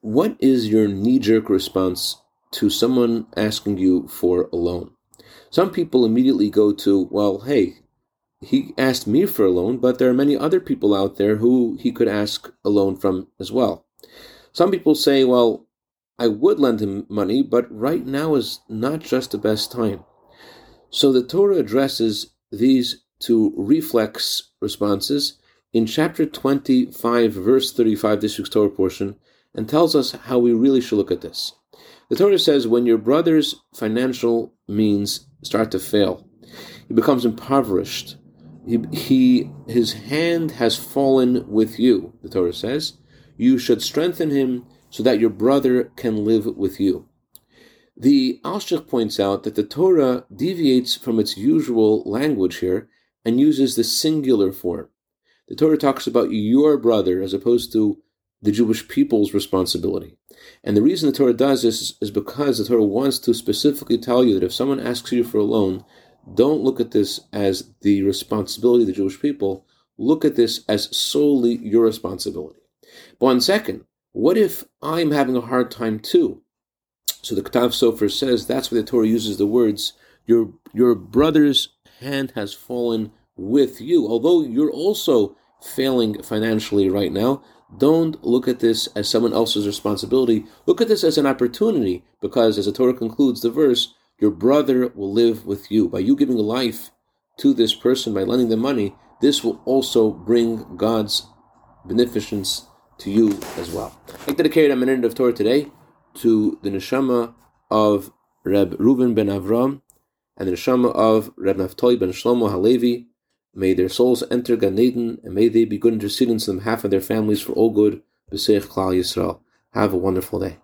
what is your knee jerk response to someone asking you for a loan? Some people immediately go to, well, hey, he asked me for a loan, but there are many other people out there who he could ask a loan from as well. Some people say, well, I would lend him money, but right now is not just the best time. So the Torah addresses these two reflex responses in chapter 25, verse 35, this week's Torah portion, and tells us how we really should look at this. The Torah says when your brother's financial means start to fail, he becomes impoverished, he, he his hand has fallen with you, the Torah says, you should strengthen him so that your brother can live with you. The Alshich points out that the Torah deviates from its usual language here and uses the singular form. The Torah talks about your brother as opposed to the Jewish people's responsibility. And the reason the Torah does this is because the Torah wants to specifically tell you that if someone asks you for a loan, don't look at this as the responsibility of the Jewish people. Look at this as solely your responsibility. But one second, what if I'm having a hard time too? So the Ketav Sofer says that's why the Torah uses the words, your, your brother's hand has fallen with you. Although you're also failing financially right now, don't look at this as someone else's responsibility. Look at this as an opportunity because, as the Torah concludes the verse, your brother will live with you. By you giving life to this person, by lending them money, this will also bring God's beneficence to you as well. I dedicate a minute of Torah today to the neshama of Reb Reuven ben Avram and the neshama of Reb Naftali ben Shlomo Halevi. May their souls enter Gan Eden, and may they be good intercedents on behalf of their families for all good. B'seich Klal Yisrael. Have a wonderful day.